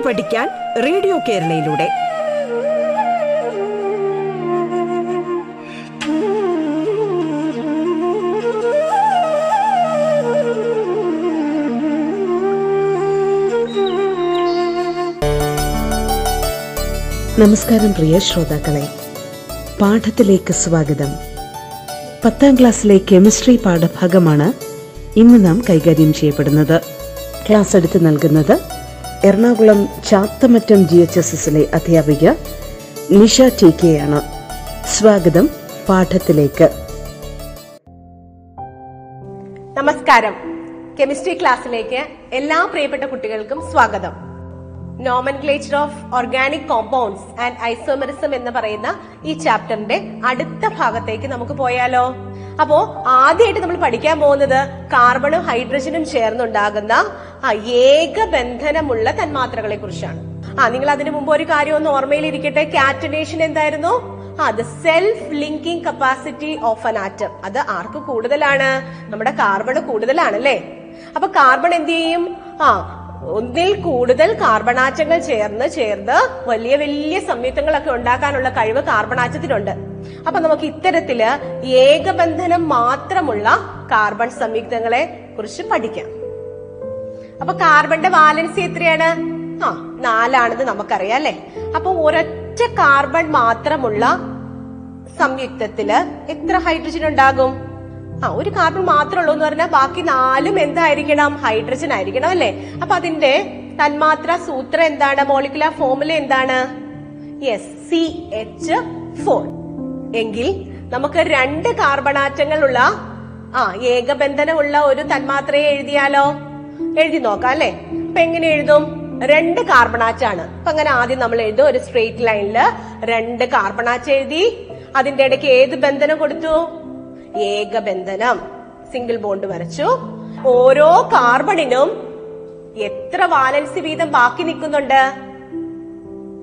കേട്ടു പഠിക്കാൻ റേഡിയോ കേരളയിലൂടെ. നമസ്കാരം പ്രിയ ശ്രോതാക്കളെ. പാഠത്തിലേക്ക് സ്വാഗതം. പത്താം ക്ലാസ്സിലെ കെമിസ്ട്രി പാഠഭാഗമാണ് ഇന്ന് നാം കൈകാര്യം ചെയ്യപ്പെടുന്നത്. ക്ലാസ് എടുത്ത് നൽകുന്നത് Ernakulam Chathamattam G H S എസിലെ അധ്യാപിക നിഷ ടി കെ ആണ് സ്വാഗതം പാഠത്തിലേക്ക്. നമസ്കാരം. കെമിസ്ട്രി ക്ലാസ്സിലേക്ക് എല്ലാ പ്രിയപ്പെട്ട കുട്ടികൾക്കും സ്വാഗതം. Nomenclature of organic compounds and isomerism എന്ന് പറയുന്ന ഈ ചാപ്റ്ററിന്റെ അടുത്ത ഭാഗത്തേക്ക് നമുക്ക് പോയാലോ? അപ്പോ ആദ്യമായിട്ട് നമ്മൾ പഠിക്കാൻ പോകുന്നത് കാർബണും ഹൈഡ്രജനും ചേർന്നുണ്ടാകുന്ന ആ ഏകബന്ധനമുള്ള തന്മാത്രകളെ കുറിച്ചാണ്. ആ നിങ്ങൾ അതിനു മുമ്പ് ഒരു കാര്യം ഒന്ന് ഓർമ്മയിലിരിക്കട്ടെ കാറ്റനേഷൻ എന്തായിരുന്നു? അത് self linking capacity of an atom അത് ആർക്ക് കൂടുതലാണ്? നമ്മുടെ കാർബൺ കൂടുതലാണ് അല്ലേ അപ്പൊ കാർബൺ എന്ത് ചെയ്യും? ആ ഒന്നിൽ കൂടുതൽ കാർബണാറ്റങ്ങൾ ചേർന്ന് ചേർന്ന് വലിയ വലിയ സംയുക്തങ്ങളൊക്കെ ഉണ്ടാക്കാനുള്ള കഴിവ് കാർബണാറ്റത്തിനുണ്ട് അപ്പൊ നമുക്ക് ഇത്തരത്തിൽ ഏകബന്ധനം മാത്രമുള്ള കാർബൺ സംയുക്തങ്ങളെ കുറിച്ച് പഠിക്കാം. അപ്പൊ കാർബണിന്റെ വാലൻസി എത്രയാണ്? ആ നാലാണെന്ന് നമുക്കറിയാം അല്ലെ? അപ്പൊ ഒരൊറ്റ കാർബൺ മാത്രമുള്ള സംയുക്തത്തിൽ എത്ര ഹൈഡ്രജൻ ഉണ്ടാകും? ആ ഒരു കാർബൺ മാത്രമേ ഉള്ളൂ എന്ന് പറഞ്ഞാൽ ബാക്കി നാലും എന്തായിരിക്കണം? ഹൈഡ്രജൻ ആയിരിക്കണം അല്ലെ? അപ്പൊ അതിന്റെ തന്മാത്ര സൂത്രം എന്താണ്? മോളിക്കുലർ ഫോമുല എന്താണ്? യെസ് സി എച്ച് ഫോർ എങ്കിൽ നമുക്ക് രണ്ട് കാർബണാറ്റങ്ങളുള്ള ആ ഏകബന്ധനമുള്ള ഒരു തന്മാത്രയെ എഴുതിയാലോ? എഴുതി നോക്കാം അല്ലെ? അപ്പൊ എങ്ങനെ എഴുതും? രണ്ട് കാർബണാറ്റാണ് അപ്പൊ അങ്ങനെ ആദ്യം നമ്മൾ എഴുതും. ഒരു സ്ട്രെയിറ്റ് ലൈനിൽ രണ്ട് കാർബണാറ്റ് എഴുതി. അതിന്റെ ഇടയ്ക്ക് ഏത് ബന്ധനം കൊടുത്തു? ഏകബന്ധനം. സിംഗിൾ ബോണ്ട് വരച്ചു. ഓരോ കാർബണിനും എത്ര വാലൻസി വീതം ബാക്കി നിൽക്കുന്നുണ്ട്?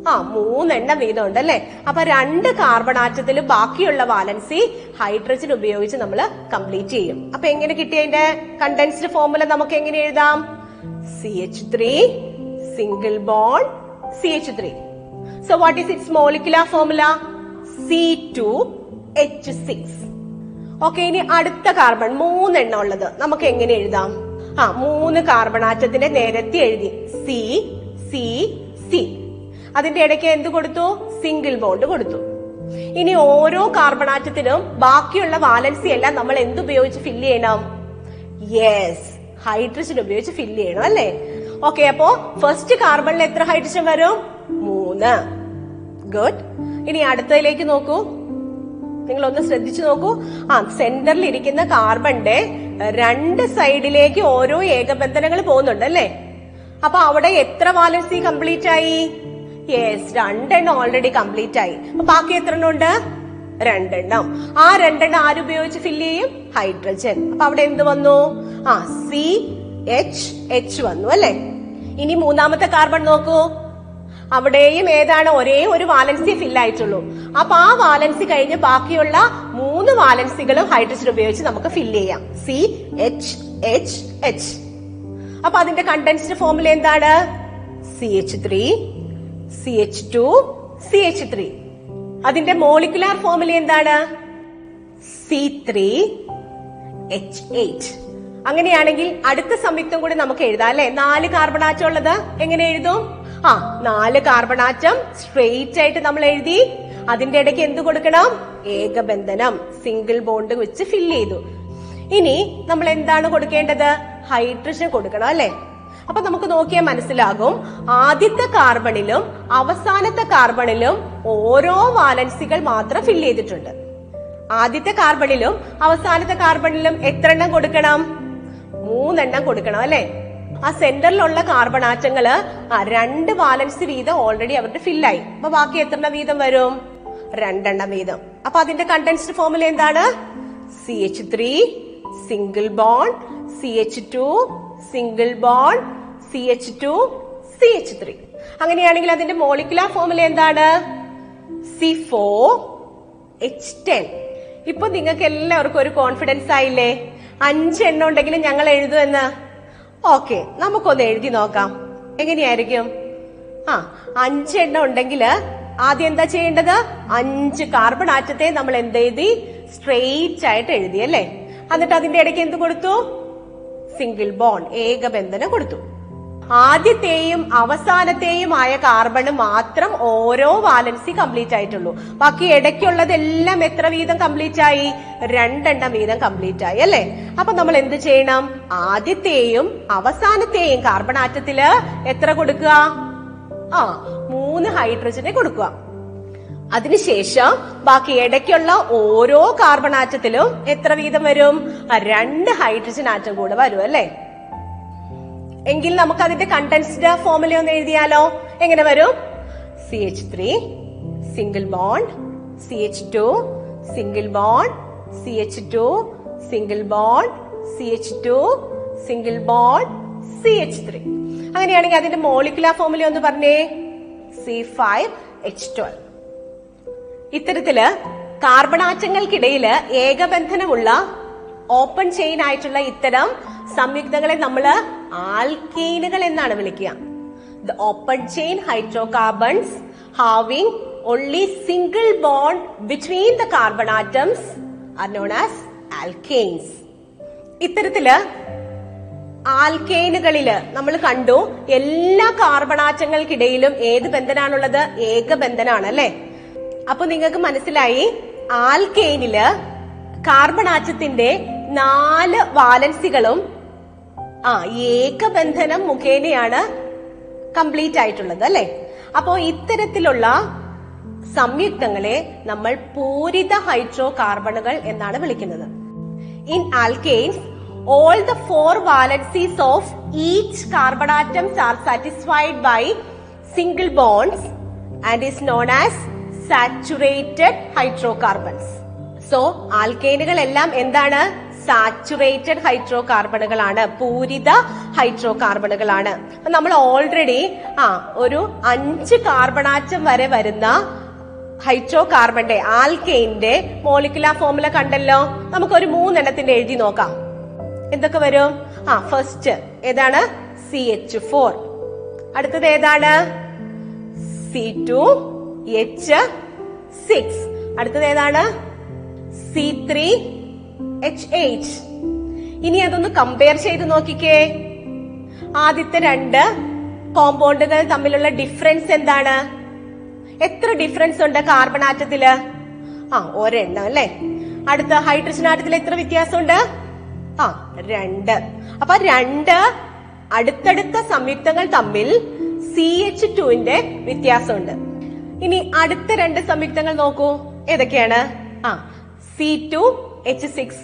ആ മൂന്നെണ്ണം വീതം ഉണ്ട് അല്ലെ? അപ്പൊ രണ്ട് കാർബൺ ആറ്റത്തിൽ ബാക്കിയുള്ള വാലൻസി ഹൈഡ്രജൻ ഉപയോഗിച്ച് നമ്മൾ കംപ്ലീറ്റ് ചെയ്യും. അപ്പൊ എങ്ങനെ കിട്ടിയതിന്റെ കണ്ടൻസ്ഡ് ഫോർമുല നമുക്ക് എങ്ങനെ എഴുതാം? C H three single bond C H three so what is its molecular formula C two H six okay ഇനി അടുത്ത കാർബൺ മൂന്നെണ്ണം ഉള്ളത്. നമുക്ക് എങ്ങനെ എഴുതാം? ആ മൂന്ന് കാർബൺ ആറ്റത്തിന്റെ നിരത്തി എഴുതി. സി സി സി അതിന്റെ ഇടയ്ക്ക് എന്ത് കൊടുത്തു? സിംഗിൾ ബോണ്ട് കൊടുത്തു. ഇനി ഓരോ കാർബൺ ആറ്റത്തിനും ബാക്കിയുള്ള വാലൻസി എല്ലാം നമ്മൾ എന്ത് ഉപയോഗിച്ച് ഫില്ല് ചെയ്യണം? യെസ് ഹൈഡ്രജൻ ഉപയോഗിച്ച് ഫില്ല് ചെയ്യണം അല്ലേ? ഓക്കെ അപ്പോ ഫസ്റ്റ് കാർബണിൽ എത്ര ഹൈഡ്രജൻ വരും? മൂന്ന്. ഗുഡ് ഇനി അടുത്തതിലേക്ക് നോക്കൂ. നിങ്ങൾ ഒന്ന് ശ്രദ്ധിച്ചു നോക്കൂ. ആ സെന്ററിൽ ഇരിക്കുന്ന കാർബണിന്റെ രണ്ട് സൈഡിലേക്ക് ഓരോ ഏകബന്ധനങ്ങൾ പോകുന്നുണ്ട് അല്ലേ അപ്പൊ അവിടെ എത്ര വാലൻസി കംപ്ലീറ്റ് ആയി? യെസ് രണ്ടെണ്ണം ഓൾറെഡി കംപ്ലീറ്റ് ആയി. ബാക്കി എത്ര എണ്ണം ഉണ്ട്? രണ്ടെണ്ണം. ആ രണ്ടെണ്ണം ആരുപയോഗിച്ച് ഫില്ല് ചെയ്യും? ഹൈഡ്രജൻ അപ്പൊ അവിടെ എന്ത് വന്നു? ആ സി എച്ച് എച്ച് വന്നു അല്ലെ? ഇനി മൂന്നാമത്തെ കാർബൺ നോക്കൂ. അവിടെയും ഏതാണ് ഒരേ ഒരു വാലൻസി ഫിൽ ആയിട്ടുള്ളൂ അപ്പൊ ആ വാലൻസി കഴിഞ്ഞ് ബാക്കിയുള്ള മൂന്ന് വാലൻസികളും ഹൈഡ്രജൻ ഉപയോഗിച്ച് നമുക്ക് ഫില്ല് ചെയ്യാം. C H H H. അപ്പൊ അതിന്റെ കണ്ടൻസ്ഡ് ഫോമിൽ എന്താണ്? C H three C H two C H three. അതിന്റെ മോളിക്കുലാർ ഫോമിൽ എന്താണ്? C three H eight. അങ്ങനെയാണെങ്കിൽ അടുത്ത സംയുക്തം കൂടി നമുക്ക് എഴുതാം അല്ലെ? നാല് കാർബണാറ്റം ഉള്ളത് എങ്ങനെ എഴുതും? ആ നാല് കാർബണാറ്റം സ്ട്രെയിറ്റ് ആയിട്ട് നമ്മൾ എഴുതി. അതിന്റെ ഇടയ്ക്ക് എന്ത് കൊടുക്കണം? ഏകബന്ധനം സിംഗിൾ ബോണ്ട് വെച്ച് ഫില്ല് ചെയ്തു. ഇനി നമ്മൾ എന്താണ് കൊടുക്കേണ്ടത്? ഹൈഡ്രജൻ കൊടുക്കണം അല്ലെ? അപ്പൊ നമുക്ക് നോക്കിയാൽ മനസ്സിലാകും. ആദ്യത്തെ കാർബണിലും അവസാനത്തെ കാർബണിലും ഓരോ വാലൻസികൾ മാത്രം ഫില്ല് ചെയ്തിട്ടുണ്ട്. ആദ്യത്തെ കാർബണിലും അവസാനത്തെ കാർബണിലും എത്ര എണ്ണം കൊടുക്കണം? മൂന്നെണ്ണം കൊടുക്കണം അല്ലെ? ആ സെന്ററിലുള്ള കാർബൺ ആറ്റങ്ങൾ ആ രണ്ട് വാലൻസ് വീതം ഓൾറെഡി അവരുടെ ഫില്ലായി അപ്പൊ ബാക്കി എത്ര വീതം വരും? രണ്ടെണ്ണം വീതം. അപ്പൊ അതിന്റെ കണ്ടൻസ്ഡ് ഫോർമുല എന്താണ്? C H three single bond C H two single bond C H two C H three അങ്ങനെയാണെങ്കിൽ അതിന്റെ മോളിക്കുലാർ ഫോർമുല എന്താണ്? സി ഫോർ എച്ച് ടെൻ ഇപ്പൊ നിങ്ങൾക്ക് എല്ലാവർക്കും ഒരു കോൺഫിഡൻസ് ആയില്ലേ? അഞ്ചെണ്ണം ഉണ്ടെങ്കിലും ഞങ്ങൾ എഴുതുമെന്ന് ഓക്കെ നമുക്കൊന്ന് എഴുതി നോക്കാം. എങ്ങനെയായിരിക്കും? ആ അഞ്ച് അഞ്ചെണ്ണം ഉണ്ടെങ്കിൽ ആദ്യം എന്താ ചെയ്യേണ്ടത്? അഞ്ച് കാർബൺ ആറ്റത്തെ നമ്മൾ എന്ത് എഴുതി? സ്ട്രെയിറ്റ് ആയിട്ട് എഴുതി അല്ലേ? എന്നിട്ട് അതിന്റെ ഇടയ്ക്ക് എന്ത് കൊടുത്തു? സിംഗിൾ ബോൺ ഏകബന്ധനം കൊടുത്തു. ആദ്യത്തെയും അവസാനത്തെയും ആയ കാർബണ് മാത്രം ഓരോ വാലൻസി കംപ്ലീറ്റ് ആയിട്ടുള്ളൂ. ബാക്കി ഇടയ്ക്കുള്ളതെല്ലാം എത്ര വീതം കംപ്ലീറ്റ് ആയി? രണ്ടെണ്ണം വീതം കംപ്ലീറ്റ് ആയി അല്ലേ? അപ്പൊ നമ്മൾ എന്ത് ചെയ്യണം? ആദ്യത്തെയും അവസാനത്തെയും കാർബൺ ആറ്റത്തിൽ എത്ര കൊടുക്കുക? ആ മൂന്ന് ഹൈഡ്രജനെ കൊടുക്കുക. അതിനുശേഷം ബാക്കി ഇടയ്ക്കുള്ള ഓരോ കാർബൺ ആറ്റത്തിലും എത്ര വീതം വരും? രണ്ട് ഹൈഡ്രജൻ ആറ്റം കൂടെ വരും അല്ലേ? എങ്കിൽ നമുക്ക് അതിന്റെ കണ്ടൻസ്ഡ് ഫോർമുല ഒന്ന് എഴുതിയാലോ? എങ്ങനെ വരും? C H three single bond C H two single bond C H two single bond C H two single bond C H three അങ്ങനെയാണെങ്കിൽ അതിന്റെ മോളിക്കുലാർ ഫോർമുല ഒന്ന് പറഞ്ഞേ. സി ഫൈവ് എച്ച് ട്വൽവ് ഇത്തരത്തിൽ കാർബണാറ്റങ്ങൾക്കിടയിൽ ഏകബന്ധനമുള്ള open chain ആയിട്ടുള്ള ഇത്തരം സംയുക്തങ്ങളെ നമ്മൾ ആൽക്കീനുകൾ എന്നാണ് വിളിക്കുക. The open chain hydrocarbons having only single bond between the carbon atoms are known as alkanes ഇത്തരത്തിൽ ആൽക്കെയിനുകളിൽ നമ്മൾ കണ്ടു എല്ലാ കാർബണാറ്റങ്ങൾക്കിടയിലും ഏത് ബന്ധനാണുള്ളത്? ഏകബന്ധനാണ് അല്ലെ അപ്പൊ നിങ്ങൾക്ക് മനസ്സിലായി ആൽക്കെയിനിൽ കാർബൺ ആറ്റത്തിന്റെ നാല് വാലൻസികളും ആ ഏകബന്ധനം മുഖേനയാണ് കംപ്ലീറ്റ് ആയിട്ടുള്ളത് അല്ലെ? അപ്പോ ഇത്തരത്തിലുള്ള സംയുക്തങ്ങളെ നമ്മൾ പൂരിത ഹൈഡ്രോ കാർബണുകൾ എന്നാണ് വിളിക്കുന്നത്. In alkanes all the four valencies of each carbon atoms are satisfied by single bonds and is known as saturated hydrocarbons. So ആൽക്കെയിനുകൾ എല്ലാം എന്താണ്? സാച്ചുറേറ്റഡ് ഹൈഡ്രോ കാർബണുകളാണ് പൂരിത ഹൈഡ്രോ കാർബണുകളാണ് നമ്മൾ ഓൾറെഡി ആ ഒരു അഞ്ച് കാർബണാറ്റം വരെ വരുന്ന ഹൈഡ്രോ കാർബന്റെ ആൽക്കെയിന്റെ മോളിക്കുലാർ ഫോർമുല കണ്ടല്ലോ? നമുക്ക് ഒരു മൂന്നെണ്ണത്തിന്റെ എഴുതി നോക്കാം. എന്തൊക്കെ വരും? ആ ഫസ്റ്റ് ഏതാണ്? സി എച്ച് ഫോർ അടുത്തത് ഏതാണ്? സി ടു എച്ച് സിക്സ് അടുത്തത് ഏതാണ്? സി ത്രീ എച്ച് എയ്റ്റ് ഇനി അതൊന്ന് കമ്പയർ ചെയ്ത് നോക്കിക്കേ. ആദ്യത്തെ രണ്ട് കോമ്പൗണ്ടുകൾ തമ്മിലുള്ള ഡിഫറൻസ് എന്താണ്? എത്ര ഡിഫറൻസ് ഉണ്ട് കാർബൺ ആറ്റത്തിൽ ആ ഒരെണ്ണം അല്ലേ? അടുത്ത ഹൈഡ്രജൻ ആറ്റത്തിൽ എത്ര വ്യത്യാസമുണ്ട്? ആ രണ്ട്. അപ്പൊ രണ്ട് അടുത്തടുത്ത സംയുക്തങ്ങൾ തമ്മിൽ സി എച്ച് ടുവിന്റെ വ്യത്യാസമുണ്ട്. ഇനി അടുത്ത രണ്ട് സംയുക്തങ്ങൾ നോക്കൂ. ഏതൊക്കെയാണ്? ആ C two H six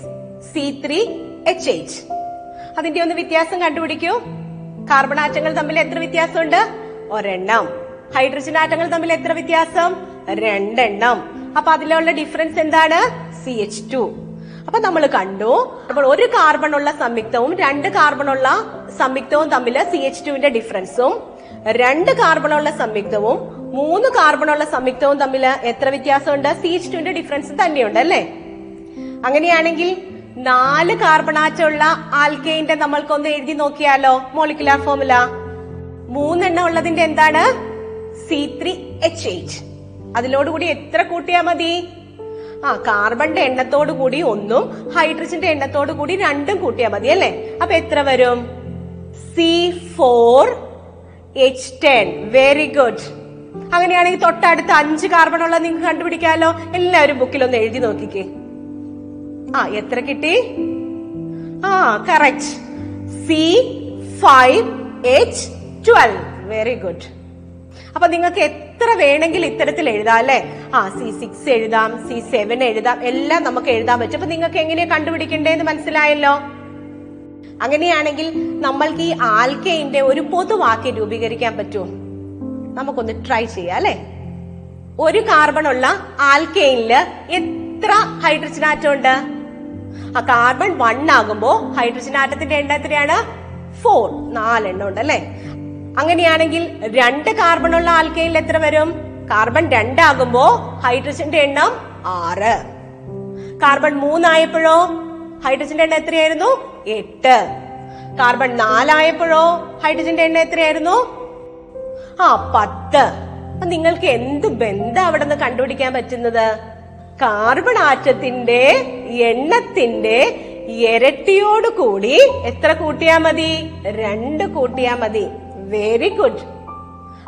C three H eight അതിന്റെ ഒന്ന് വ്യത്യാസം കണ്ടുപിടിക്കൂ. കാർബൺ ആറ്റങ്ങൾ തമ്മിൽ എത്ര വ്യത്യാസമുണ്ട്? ഒരെണ്ണം. ഹൈഡ്രജൻ ആറ്റങ്ങൾ തമ്മിൽ എത്ര വ്യത്യാസം? രണ്ടെണ്ണം. അപ്പൊ അതിലുള്ള ഡിഫറൻസ് എന്താണ്? സി എച്ച് ടു അപ്പൊ നമ്മൾ കണ്ടു അപ്പോൾ ഒരു കാർബൺ ഉള്ള സംയുക്തവും രണ്ട് കാർബൺ ഉള്ള സംയുക്തവും തമ്മിൽ സി എച്ച് ടുവിന്റെ ഡിഫറൻസും രണ്ട് കാർബൺ ഉള്ള സംയുക്തവും മൂന്ന് കാർബൺ ഉള്ള സംയുക്തവും തമ്മിൽ എത്ര വ്യത്യാസമുണ്ട്? സി എച്ച് ടുവിന്റെ ഡിഫറൻസ് തന്നെയുണ്ട് അല്ലേ? അങ്ങനെയാണെങ്കിൽ നാല് കാർബണാറ്റുള്ള ആൽക്കെയിന്റെ നമ്മൾക്കൊന്ന് എഴുതി നോക്കിയാലോ മോളിക്കുലാർ ഫോർമുല മൂന്നെണ്ണം ഉള്ളതിന്റെ എന്താണ്? സി ത്രീ എച്ച് എയ്റ്റ് അതിലോടുകൂടി എത്ര കൂട്ടിയാ മതി? ആ കാർബണിന്റെ എണ്ണത്തോടു കൂടി ഒന്നും ഹൈഡ്രജന്റെ എണ്ണത്തോടു കൂടി രണ്ടും കൂട്ടിയാ മതി അല്ലെ? അപ്പൊ എത്ര വരും? C four H ten very good അങ്ങനെയാണെങ്കിൽ തൊട്ടടുത്ത് അഞ്ച് കാർബൺ ഉള്ളത് നിങ്ങൾക്ക് കണ്ടുപിടിക്കാമല്ലോ എല്ലാവരും ബുക്കിൽ ഒന്ന് എഴുതി നോക്കിക്കേ. ആ എത്ര കിട്ടി? ആ correct C five H twelve very good അപ്പൊ നിങ്ങൾക്ക് എത്ര വേണമെങ്കിൽ ഇത്തരത്തിൽ എഴുതാം അല്ലെ? ആ സി സിക്സ് എഴുതാം സി സെവൻ എഴുതാം എല്ലാം നമുക്ക് എഴുതാൻ പറ്റും. അപ്പൊ നിങ്ങൾക്ക് എങ്ങനെയാ കണ്ടുപിടിക്കേണ്ടതെന്ന് മനസ്സിലായല്ലോ? അങ്ങനെയാണെങ്കിൽ നമ്മൾക്ക് ഈ ആൽക്കൈന്റെ ഒരു പൊതുവാക്യം രൂപീകരിക്കാൻ പറ്റുമോ? നമുക്കൊന്ന് ട്രൈ ചെയ്യാം അല്ലെ? ഒരു കാർബൺ ഉള്ള ആൽക്കൈനിൽ എത്ര ഹൈഡ്രജൻ ആറ്റം ഉണ്ട്? ആ കാർബൺ വൺ ആകുമ്പോ ഹൈഡ്രജൻ ആറ്റത്തിന്റെ എണ്ണം എത്രയാണ്? ഫോർ നാലെണ്ണം ഉണ്ട് അല്ലെ? അങ്ങനെയാണെങ്കിൽ രണ്ട് കാർബൺ ഉള്ള ആൽക്കൈനിൽ എത്ര വരും? കാർബൺ രണ്ടാകുമ്പോ ഹൈഡ്രജന്റെ എണ്ണം ആറ്. കാർബൺ മൂന്നായപ്പോഴോ ഹൈഡ്രജന്റെ എണ്ണം എത്രയായിരുന്നു? എട്ട്. കാർബൺ നാലായപ്പോഴോ ഹൈഡ്രജന്റെ എണ്ണം എത്രയായിരുന്നു? ആ പത്ത്. അപ്പൊ നിങ്ങൾക്ക് എന്ത് ബന്ധം അവിടെ നിന്ന് കണ്ടുപിടിക്കാൻ പറ്റുന്നത്? കാർബൺ ആറ്റത്തിന്റെ എണ്ണത്തിന്റെ ഇരട്ടിയോട് കൂടി എത്ര കൂട്ടിയാ മതി? രണ്ട് കൂട്ടിയാ മതി. വെരി ഗുഡ്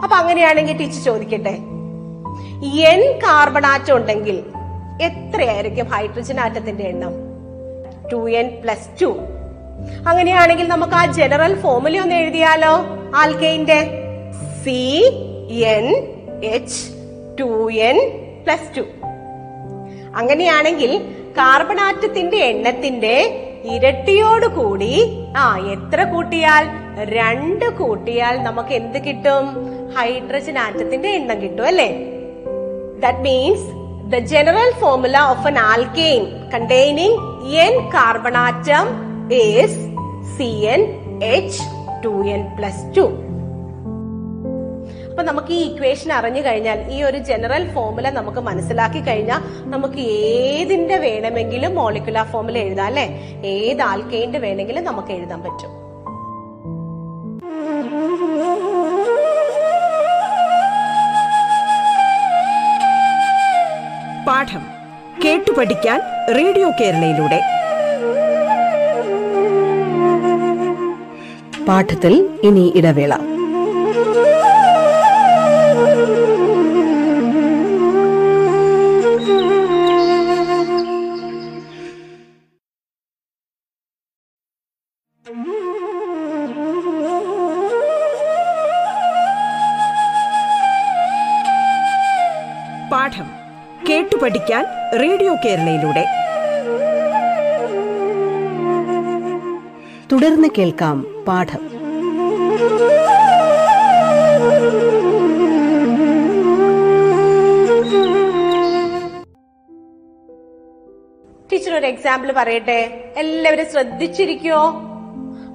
അപ്പൊ അങ്ങനെയാണെങ്കിൽ ടീച്ചർ ചോദിക്കട്ടെ? എൻ കാർബൺ ആറ്റം ഉണ്ടെങ്കിൽ എത്രയായിരിക്കും ഹൈഡ്രജൻ ആറ്റത്തിന്റെ എണ്ണം? ടു എൻ പ്ലസ് ടു അങ്ങനെയാണെങ്കിൽ നമുക്ക് ആ ജനറൽ ഫോർമുല ഒന്ന് എഴുതിയാലോ? ആൽക്കൈന്റെ C N H two N plus two അങ്ങനെയാണെങ്കിൽ കാർബൺ ആറ്റത്തിന്റെ എണ്ണത്തിന്റെ ഇരട്ടിയോട് കൂടി ആ എത്ര കൂട്ടിയാൽ? രണ്ട് കൂട്ടിയാൽ നമുക്ക് എന്ത് കിട്ടും? ഹൈഡ്രജൻ ആറ്റത്തിന്റെ എണ്ണം കിട്ടും അല്ലേ? That means the general formula of an alkane containing N carbon atom is CnH2n plus 2. അപ്പൊ നമുക്ക് ഈ ഇക്വേഷൻ അറിഞ്ഞു കഴിഞ്ഞാൽ ഈ ഒരു ജനറൽ ഫോർമുല നമുക്ക് മനസ്സിലാക്കി കഴിഞ്ഞാൽ നമുക്ക് ഏതിന്റെ വേണമെങ്കിലും മോളിക്കുലാർ ഫോർമുല എഴുതാം അല്ലെ? ഏത് ആൽക്കൈന്റെ വേണമെങ്കിലും നമുക്ക് എഴുതാൻ പറ്റും. പാഠം കേട്ടു പഠിക്കാൻ റേഡിയോ കേരളയിലൂടെ. പാഠത്തിൽ ഇനി ഇടവേള. റേഡിയോ കേരളയിലൂടെ. തുടർന്ന് കേൾക്കാം പാഠം. ടീച്ചർ ഒരു എക്സാമ്പിൾ പറയട്ടെ? എല്ലാവരും ശ്രദ്ധിച്ചിരിക്കോ?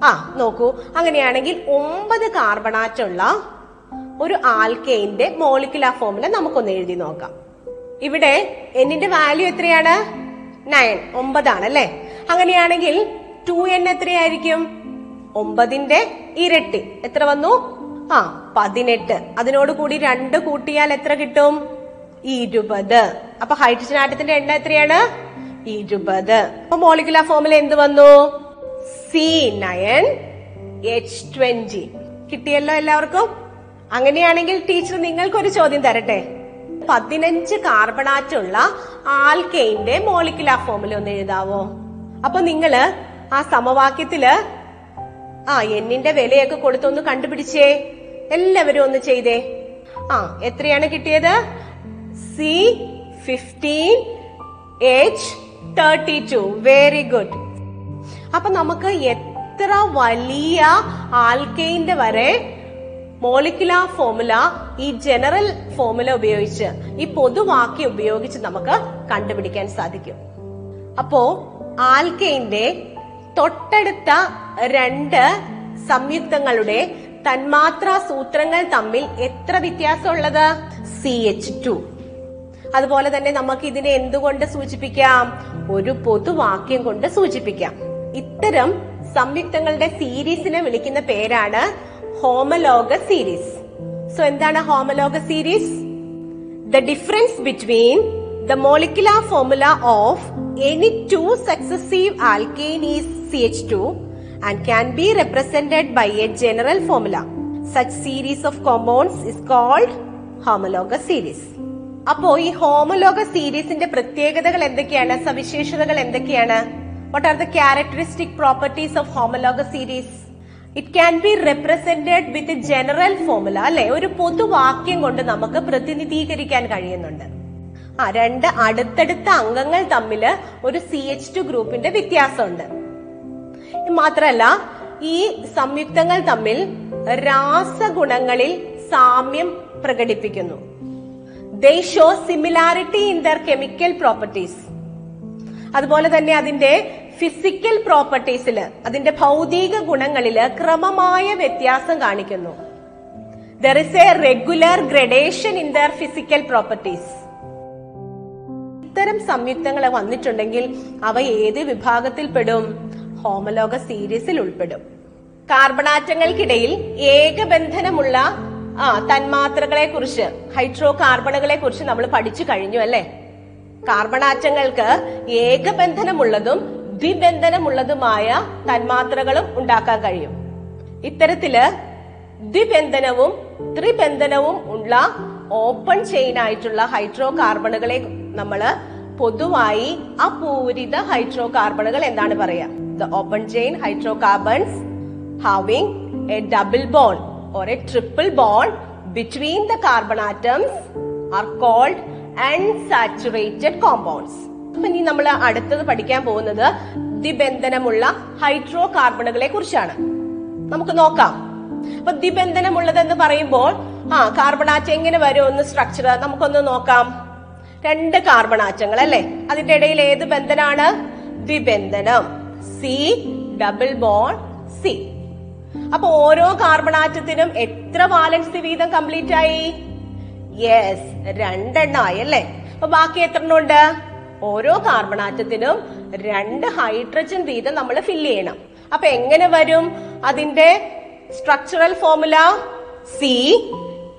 ആ നോക്കൂ. അങ്ങനെയാണെങ്കിൽ ഒമ്പത് കാർബണാറ്റുള്ള ഒരു ആൽക്കെയിന്റെ മോളിക്കുലാർ ഫോമുല നമുക്കൊന്ന് എഴുതി നോക്കാം. ഇവിടെ എന്നിന്റെ വാല്യൂ എത്രയാണ്? നയൻ ഒമ്പതാണ് അല്ലെ അങ്ങനെയാണെങ്കിൽ ടു എൻ എത്രയായിരിക്കും? ഒമ്പതിന്റെ ഇരട്ടി. എത്ര വന്നു? ആ പതിനെട്ട്. അതിനോട് കൂടി രണ്ട് കൂട്ടിയാൽ എത്ര കിട്ടും? ഇരുപത്. അപ്പൊ ഹൈഡ്രജൻ ആറ്റത്തിന്റെ എണ്ണ എത്രയാണ്? ഇരുപത്. അപ്പൊ മോളിക്കുലർ ഫോമിൽ എന്ത് വന്നു? സി നയൻ എച്ച് ട്വന്റി കിട്ടിയല്ലോ എല്ലാവർക്കും? അങ്ങനെയാണെങ്കിൽ ടീച്ചർ നിങ്ങൾക്കൊരു ചോദ്യം തരട്ടെ. പതിനഞ്ച് കാർബണാറ്റുള്ള ആൽക്കെയിന്റെ മോളിക്കുലാർ ഫോമിൽ ഒന്ന് എഴുതാവോ? അപ്പൊ നിങ്ങൾ ആ സമവാക്യത്തിൽ ആ എന്നിന്റെ വിലയൊക്കെ കൊടുത്തൊന്ന് കണ്ടുപിടിച്ചേ. എല്ലാവരും ഒന്ന് ചെയ്തേ. ആ എത്രയാണ് കിട്ടിയത്? C fifteen H thirty two very good അപ്പൊ നമുക്ക് എത്ര വലിയ ആൽക്കെയിന്റെ വരെ മോളിക്കുലാർ ഫോർമുല ഈ ജനറൽ ഫോർമുല ഉപയോഗിച്ച് ഈ പൊതുവാക്യം ഉപയോഗിച്ച് നമുക്ക് കണ്ടുപിടിക്കാൻ സാധിക്കും. അപ്പോ ആൽക്കൈന്റെ തൊട്ടടുത്ത രണ്ട് സംയുക്തങ്ങളുടെ തന്മാത്ര സൂത്രങ്ങൾ തമ്മിൽ എത്ര വ്യത്യാസമുള്ളത്? സി എച്ച് ടു അതുപോലെ തന്നെ നമുക്ക് ഇതിനെ എന്തുകൊണ്ട് സൂചിപ്പിക്കാം? ഒരു പൊതുവാക്യം കൊണ്ട് സൂചിപ്പിക്കാം. ഇത്തരം സംയുക്തങ്ങളുടെ സീരീസിനെ വിളിക്കുന്ന പേരാണ് ഹോമലോഗ സീരീസ് സോ എന്താണ് homologous series the difference between the molecular formula of any two successive alkane is CH2 and can be represented by a general formula. Such series of compounds is called homologous series. അപ്പോ ഈ homologous സീരീസിന്റെ പ്രത്യേകതകൾ എന്തൊക്കെയാണ് സവിശേഷതകൾ എന്തൊക്കെയാണ് what are the characteristic properties of homologous series it can be represented with general formula അല്ലെ? ഒരു പൊതുവാക്യം കൊണ്ട് നമുക്ക് പ്രതിനിധീകരിക്കാൻ കഴിയുന്നുണ്ട്. ആ രണ്ട് അടുത്തടുത്ത അംഗങ്ങൾ തമ്മിൽ ഒരു സി എച്ച് ടു ഗ്രൂപ്പിന്റെ വ്യത്യാസമുണ്ട്. മാത്രല്ല ഈ സംയുക്തങ്ങൾ തമ്മിൽ രാസഗുണങ്ങളിൽ സാമ്യം പ്രകടിപ്പിക്കുന്നു. They similarity in their chemical properties അതുപോലെ തന്നെ അതിന്റെ ഫിസിക്കൽ പ്രോപ്പർട്ടീസിൽ അതിന്റെ ഭൗതിക ഗുണങ്ങളിൽ ക്രമമായ വ്യത്യാസം കാണിക്കുന്നു. There is a regular gradation in their physical properties ഇത്തരം സംയുക്തങ്ങൾ വന്നിട്ടുണ്ടെങ്കിൽ അവ ഏത് വിഭാഗത്തിൽ പെടും ഹോമലോഗ സീരീസിൽ ഉൾപ്പെടും. കാർബണാറ്റങ്ങൾക്കിടയിൽ ഏകബന്ധനമുള്ള ആ തന്മാത്രകളെ കുറിച്ച് ഹൈഡ്രോ കാർബണുകളെ കുറിച്ച് നമ്മൾ പഠിച്ചു കഴിഞ്ഞു അല്ലേ? കാർബണാറ്റങ്ങൾക്ക് ഏകബന്ധനമുള്ളതും ദ്വിബന്ധനമുള്ളതുമായ തന്മാത്രകളും ഉണ്ടാക്കാൻ കഴിയും. ഇത്തരത്തിൽ ദ്വിബന്ധനവും ത്രിബന്ധനവും ഉള്ള ഓപ്പൺ ചെയിൻ ആയിട്ടുള്ള ഹൈഡ്രോ കാർബണുകളെ നമ്മൾ പൊതുവായി അപൂരിത ഹൈഡ്രോ കാർബണുകൾ എന്താണ് പറയാ. The open chain hydrocarbons having a double bond or a triple bond between the carbon atoms are called unsaturated compounds. ഇനി നമ്മൾ അടുത്തത് പഠിക്കാൻ പോകുന്നത് ദിബന്ധനമുള്ള ഹൈഡ്രോ കാർബണുകളെ കുറിച്ചാണ്. നമുക്ക് നോക്കാം. അപ്പൊ ദിബന്ധനമുള്ളത് എന്ന് പറയുമ്പോൾ ആ കാർബണാച്ച എങ്ങനെ വരും ഒന്ന് സ്ട്രക്ചർ നമുക്കൊന്ന് നോക്കാം. രണ്ട് കാർബണാറ്റങ്ങൾ അല്ലെ? അതിന്റെ ഇടയിൽ ഏത് ബന്ധനാണ്? ദ്വിബന്ധനം. സി ഡബിൾ ബോൺ സി അപ്പൊ ഓരോ കാർബണാറ്റത്തിനും എത്ര വാലൻസി വീതം കംപ്ലീറ്റ് ആയി? യെസ് രണ്ടെണ്ണമായി അല്ലേ? അപ്പൊ ബാക്കി എത്ര എണ്ണം ഉണ്ട്? ഓരോ കാർബൺ ആറ്റത്തിനും രണ്ട് ഹൈഡ്രജൻ വീതം നമ്മൾ ഫില്ല് ചെയ്യണം. അപ്പൊ എങ്ങനെ വരും? അതിന്റെ structural formula C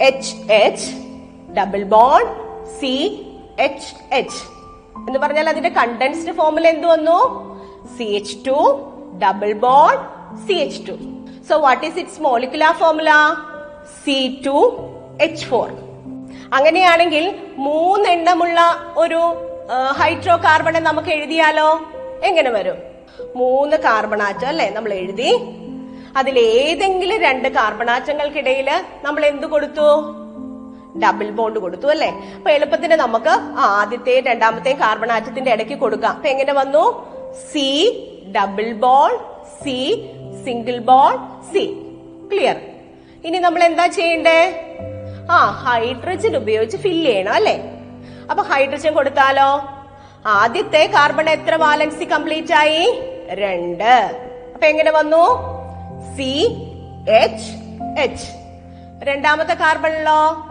H H double bond C H H എന്ന് പറഞ്ഞാൽ അതിന്റെ കണ്ടൻസ്ഡ് ഫോർമുല എന്ത് വന്നു? C H two double bond C H two so what is its molecular formula C two H four അങ്ങനെയാണെങ്കിൽ മൂന്നെണ്ണമുള്ള ഒരു ഹൈഡ്രോ കാർബണെ നമുക്ക് എഴുതിയാലോ? എങ്ങനെ വരും? മൂന്ന് കാർബണാറ്റം അല്ലെ നമ്മൾ എഴുതി? അതിൽ ഏതെങ്കിലും രണ്ട് കാർബണാറ്റങ്ങൾക്കിടയിൽ നമ്മൾ എന്ത് കൊടുത്തു? ഡബിൾ ബോണ്ട് കൊടുത്തു അല്ലെ? അപ്പൊ എളുപ്പത്തിന് നമുക്ക് ആദ്യത്തെ രണ്ടാമത്തെ കാർബണാറ്റത്തിന്റെ ഇടയ്ക്ക് കൊടുക്കാം. അപ്പൊ എങ്ങനെ വന്നു? C double ball C single ball C clear ഇനി നമ്മൾ എന്താ ചെയ്യണ്ടേ? ആ ഹൈഡ്രജൻ ഉപയോഗിച്ച് ഫില്ല് ചെയ്യണം അല്ലെ? അപ്പൊ ഹൈഡ്രജൻ കൊടുത്താലോ? ആദ്യത്തെ കാർബൺ എത്ര വാലൻസി കംപ്ലീറ്റ് ആയി? രണ്ട്. അപ്പൊ എങ്ങനെ വന്നു? സി എച്ച് എച്ച് രണ്ടാമത്തെ കാർബണിലോ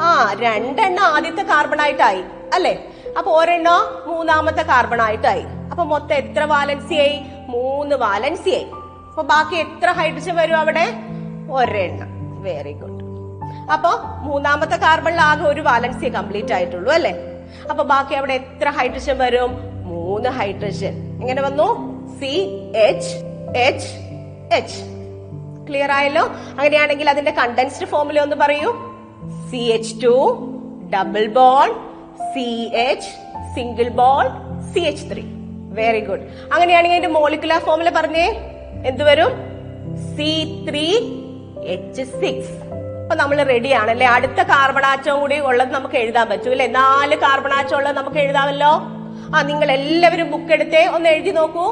ആ രണ്ടെണ്ണം ആദ്യത്തെ കാർബൺ ആയിട്ടായി അല്ലെ? അപ്പൊ ഒരെണ്ണം മൂന്നാമത്തെ കാർബൺ ആയിട്ടായി. അപ്പൊ മൊത്തം എത്ര വാലൻസി ആയി? മൂന്ന് വാലൻസി ആയി. അപ്പൊ ബാക്കി എത്ര ഹൈഡ്രജൻ വരും അവിടെ? ഒരെണ്ണം. വെരി ഗുഡ് അപ്പൊ മൂന്നാമത്തെ കാർബണിൽ ആകെ ഒരു വാലൻസി കംപ്ലീറ്റ് ആയിട്ടുള്ളൂ അല്ലെ? അപ്പൊ ബാക്കി അവിടെ എത്ര ഹൈഡ്രജൻ വരും? മൂന്ന് ഹൈഡ്രജൻ എങ്ങനെ വന്നു? C H H H clear ആയല്ലോ? അങ്ങനെയാണെങ്കിൽ അതിന്റെ കണ്ടൻസ്ഡ് ഫോർമുല ഒന്ന് പറയൂ. C H two double ball C H single ball C H three very good അങ്ങനെയാണെങ്കിൽ അതിന്റെ മോളിക്കുലാർ ഫോർമുല പറഞ്ഞേ. എന്ത് വരും? സി ത്രീ എച്ച് സിക്സ് അപ്പൊ നമ്മൾ റെഡിയാണ് അല്ലെ അടുത്ത കാർബണാറ്റം കൂടി ഉള്ളത് നമുക്ക് എഴുതാൻ പറ്റൂ അല്ലെ? നാല് കാർബണാറ്റം ഉള്ളത് നമുക്ക് എഴുതാമല്ലോ. ആ നിങ്ങൾ എല്ലാവരും ബുക്ക് എടുത്തേ ഒന്ന് എഴുതി നോക്കൂ.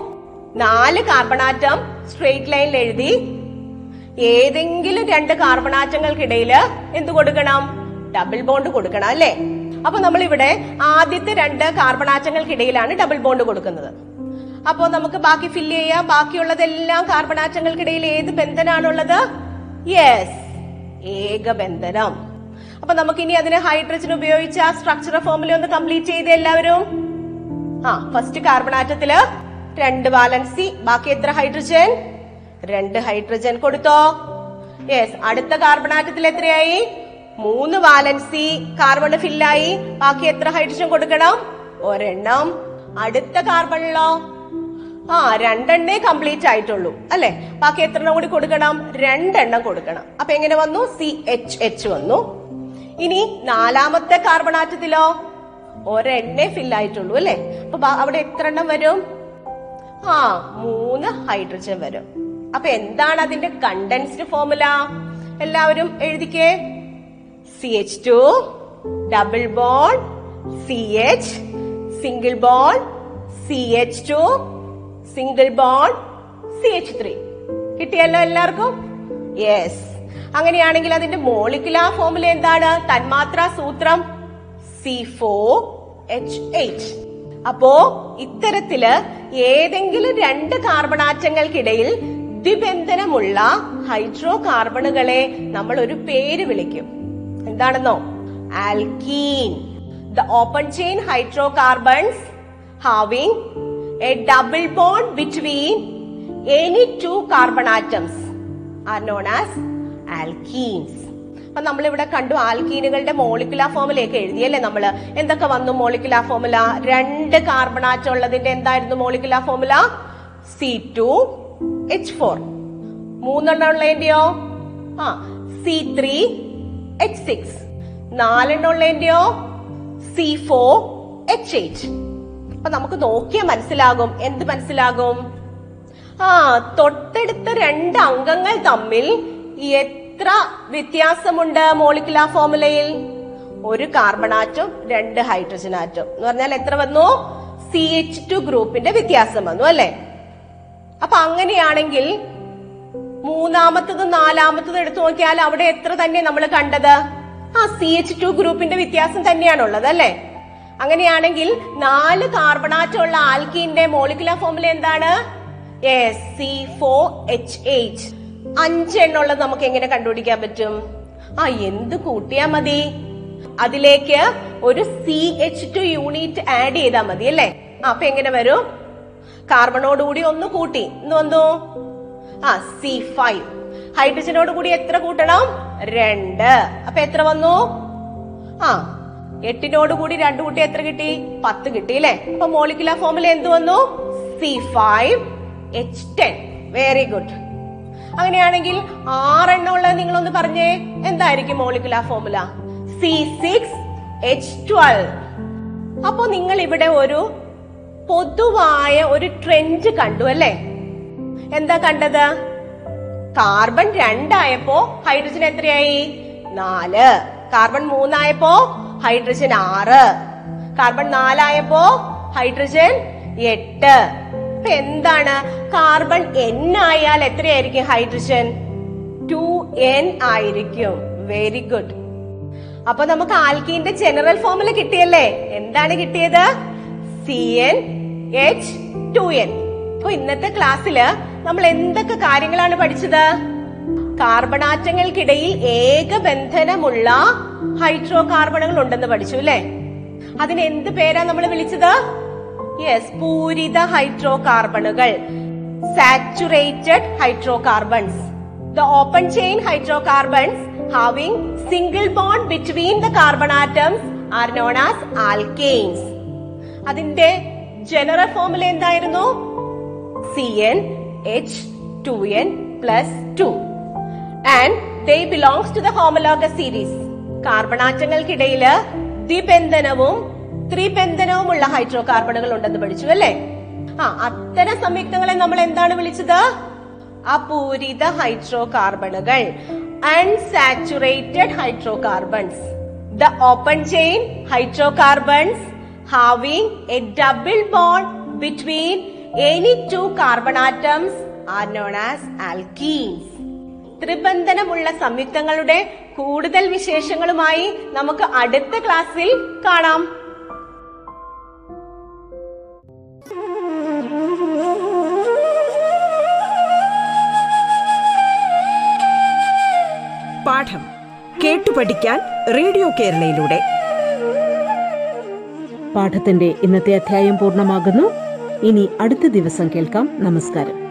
നാല് കാർബണാറ്റം സ്ട്രെയിറ്റ് ലൈനിൽ എഴുതി. ഏതെങ്കിലും രണ്ട് കാർബണാറ്റങ്ങൾക്കിടയിൽ എന്ത് കൊടുക്കണം? ഡബിൾ ബോണ്ട് കൊടുക്കണം അല്ലേ? അപ്പൊ നമ്മൾ ഇവിടെ ആദ്യത്തെ രണ്ട് കാർബണാറ്റങ്ങൾക്കിടയിലാണ് ഡബിൾ ബോണ്ട് കൊടുക്കുന്നത്. അപ്പോ നമുക്ക് ബാക്കി ഫില്ല് ചെയ്യാം. ബാക്കിയുള്ളതെല്ലാം കാർബണാറ്റങ്ങൾക്കിടയിൽ ഏത് ബന്ധനാണുള്ളത്? യെസ് ഏകബന്ധനം. അപ്പൊ നമുക്ക് ഇനി അതിന് ഹൈഡ്രജൻ ഉപയോഗിച്ച സ്ട്രക്ചർ ഫോർമുല ഒന്ന് കംപ്ലീറ്റ് ചെയ്ത് എല്ലാവരും? ആ ഫസ്റ്റ് കാർബൺ ആറ്റത്തിൽ രണ്ട് വാലൻസി ബാക്കി എത്ര ഹൈഡ്രജൻ? രണ്ട് ഹൈഡ്രജൻ കൊടുത്തോ? യെസ് അടുത്ത കാർബൺ ആറ്റത്തിൽ എത്രയായി? മൂന്ന് വാലൻസി കാർബൺ ഫില്ലായി ബാക്കി എത്ര ഹൈഡ്രജൻ കൊടുക്കണം? ഒരെണ്ണം. അടുത്ത കാർബണിലോ ആ രണ്ടെണ്ണേ കംപ്ലീറ്റ് ആയിട്ടുള്ളൂ അല്ലെ? ബാക്കി എത്ര എണ്ണം കൂടി കൊടുക്കണം? രണ്ടെണ്ണം കൊടുക്കണം. അപ്പൊ എങ്ങനെ വന്നു? സി എച്ച് എച്ച് വന്നു. ഇനി നാലാമത്തെ കാർബൺ ആറ്റത്തിലോ ഒരെണ്ണേ ഫിൽ ആയിട്ടുള്ളൂ അല്ലെ? അപ്പൊ അവിടെ എത്ര എണ്ണം വരും? ആ മൂന്ന് ഹൈഡ്രജൻ വരും. അപ്പൊ എന്താണ് അതിന്റെ കണ്ടൻസ്ഡ് ഫോർമുല എല്ലാവരും എഴുതിക്കേ. C H two double bond C H single bond C H two single bond C H three കിട്ടിയല്ലോ എല്ലാവർക്കും? യെസ് അങ്ങനെയാണെങ്കിൽ അതിന്റെ മോളിക്കുലാർ ഫോർമുല എന്താണ്? തന്മാത്ര സൂത്രം സി ഫോർ എച്ച് എയ്റ്റ് അപ്പോ ഇത്തരത്തിൽ ഏതെങ്കിലും രണ്ട് കാർബണാറ്റങ്ങൾക്കിടയിൽ ദ്വിബന്ധനമുള്ള ഹൈഡ്രോ കാർബണുകളെ നമ്മൾ ഒരു പേര് വിളിക്കും. എന്താണെന്നോ? Alkene the open chain hydrocarbons having a double bond between any two carbon atoms are known as alkenes അപ്പൊ നമ്മളിവിടെ കണ്ടു ആൽക്കീനുകളുടെ മോളിക്കുലാർ ഫോർമുലയൊക്കെ എഴുതിയല്ലേ നമ്മൾ? എന്തൊക്കെ വന്നു മോളിക്കുലാർ ഫോമുല രണ്ട് കാർബൺ ആറ്റം ഉള്ളതിന്റെ എന്തായിരുന്നു molecular formula C two H four മൂന്നെണ്ണം ഉള്ളതിന്റെയോ? ആ സി ത്രീ എച്ച് സിക്സ് നാലെണ്ണം ഉള്ളതിന്റെയോ? സി ഫോർ എച്ച് എയ്റ്റ് അപ്പൊ നമുക്ക് നോക്കിയാൽ മനസ്സിലാകും. എന്ത് മനസ്സിലാകും? ആ തൊട്ടടുത്ത രണ്ട് അംഗങ്ങൾ തമ്മിൽ എത്ര വ്യത്യാസമുണ്ട് മോളിക്കുലാർ ഫോമുലയിൽ ഒരു കാർബൺ ആറ്റം രണ്ട് ഹൈഡ്രജൻ ആറ്റം എന്ന് പറഞ്ഞാൽ എത്ര വന്നു? സി എച്ച് ടു ഗ്രൂപ്പിന്റെ വ്യത്യാസം വന്നു അല്ലെ? അപ്പൊ അങ്ങനെയാണെങ്കിൽ മൂന്നാമത്തതും നാലാമത്തതും എടുത്തു നോക്കിയാൽ അവിടെ എത്ര തന്നെ നമ്മൾ കണ്ടത്? ആ സി എച്ച് ടു ഗ്രൂപ്പിന്റെ വ്യത്യാസം തന്നെയാണുള്ളത് അല്ലെ? അങ്ങനെയാണെങ്കിൽ നാല് കാർബണാറ്റമുള്ള ആൽക്കീന്റെ മോളിക്കുലർ ഫോമുല എന്താണ്? സി ഫോർ എച്ച് എയ്റ്റ് അഞ്ചെണ്ണുള്ളത് നമുക്ക് എങ്ങനെ കണ്ടുപിടിക്കാൻ പറ്റും? ആ എന്ത് കൂട്ടിയാ മതി? അതിലേക്ക് ഒരു C H two unit add ചെയ്താൽ മതി അല്ലേ? അപ്പൊ എങ്ങനെ വരും? കാർബണോട് കൂടി ഒന്ന് കൂട്ടി. എന്ന് വന്നു? ആ സി ഫൈവ് ഹൈഡ്രജനോട് കൂടി എത്ര കൂട്ടണം? രണ്ട്. അപ്പൊ എത്ര വന്നു? ആ എട്ടിനോട് കൂടി രണ്ടു കൂട്ടി എത്ര കിട്ടി? പത്ത് കിട്ടി അല്ലെ? അപ്പൊ മോളിക്കുലർ ഫോമിൽ എന്ത് വന്നു? C five H ten very good അങ്ങനെയാണെങ്കിൽ ആറെണ്ണം ഉള്ളത് നിങ്ങളൊന്ന് പറഞ്ഞേ. എന്തായിരിക്കും molecular formula C six H twelve അപ്പോ നിങ്ങൾ ഇവിടെ ഒരു പൊതുവായ ഒരു ട്രെൻഡ് കണ്ടു അല്ലേ? എന്താ കണ്ടത്? കാർബൺ രണ്ടായപ്പോ ഹൈഡ്രജൻ എത്രയായി? നാല്. കാർബൺ മൂന്നായപ്പോ ഹൈഡ്രജൻ ആറ്. കാർബൺ നാലായപ്പോ ഹൈഡ്രജൻ എട്ട്. അപ്പൊ എന്താണ്? കാർബൺ എൻ ആയാൽ എത്രയായിരിക്കും ഹൈഡ്രജൻ? ടു എൻ ആയിരിക്കും. വെരി ഗുഡ് അപ്പൊ നമുക്ക് ആൽക്കീന്റെ ജനറൽ ഫോമുല കിട്ടിയല്ലേ? എന്താണ് കിട്ടിയത്? C N H two N അപ്പൊ ഇന്നത്തെ ക്ലാസ്സിൽ നമ്മൾ എന്തൊക്കെ കാര്യങ്ങളാണ് പഠിച്ചത്? കാർബണാറ്റങ്ങൾക്കിടയിൽ ഏകബന്ധനമുള്ള ഹൈഡ്രോ കാർബണുകൾ ഉണ്ടെന്ന് പഠിച്ചു അല്ലെ? അതിന് എന്ത് പേരാ നമ്മൾ വിളിച്ചത്? യെസ് പൂരിത ഹൈഡ്രോ കാർബണുകൾ saturated hydrocarbons the open chain hydrocarbons having single bond between the carbon atoms are known as alkanes അതിന്റെ ജനറൽ ഫോമുല എന്തായിരുന്നു? C N H two N plus two and they belongs to the homologous series കാർബണാറ്റങ്ങൾക്കിടയിൽ ദ്വിബന്ധനവും ത്രിബന്ധനവുമുള്ള ഹൈഡ്രോ കാർബണുകൾ ഉണ്ടെന്ന് പഠിച്ചു അല്ലേ? ആ അത്തരം സംയുക്തങ്ങളെ നമ്മൾ എന്താണ് വിളിച്ചത്? അപൂരിത ഹൈഡ്രോ കാർബണുകൾ unsaturated hydrocarbons the open chain hydrocarbons having a double bond between any two carbon atoms are known as alkenes ത്രിബന്ധനമുള്ള സംയുക്തങ്ങളുടെ കൂടുതൽ വിശേഷങ്ങളുമായി നമുക്ക് അടുത്ത ക്ലാസ്സിൽ കാണാം. പാഠം കേട്ടു പഠിക്കാൻ റേഡിയോ കേരളയിലൂടെ. പാഠത്തിന്റെ ഇന്നത്തെ അധ്യായം പൂർണമാകുന്നു. ഇനി അടുത്ത ദിവസം കേൾക്കാം. നമസ്കാരം.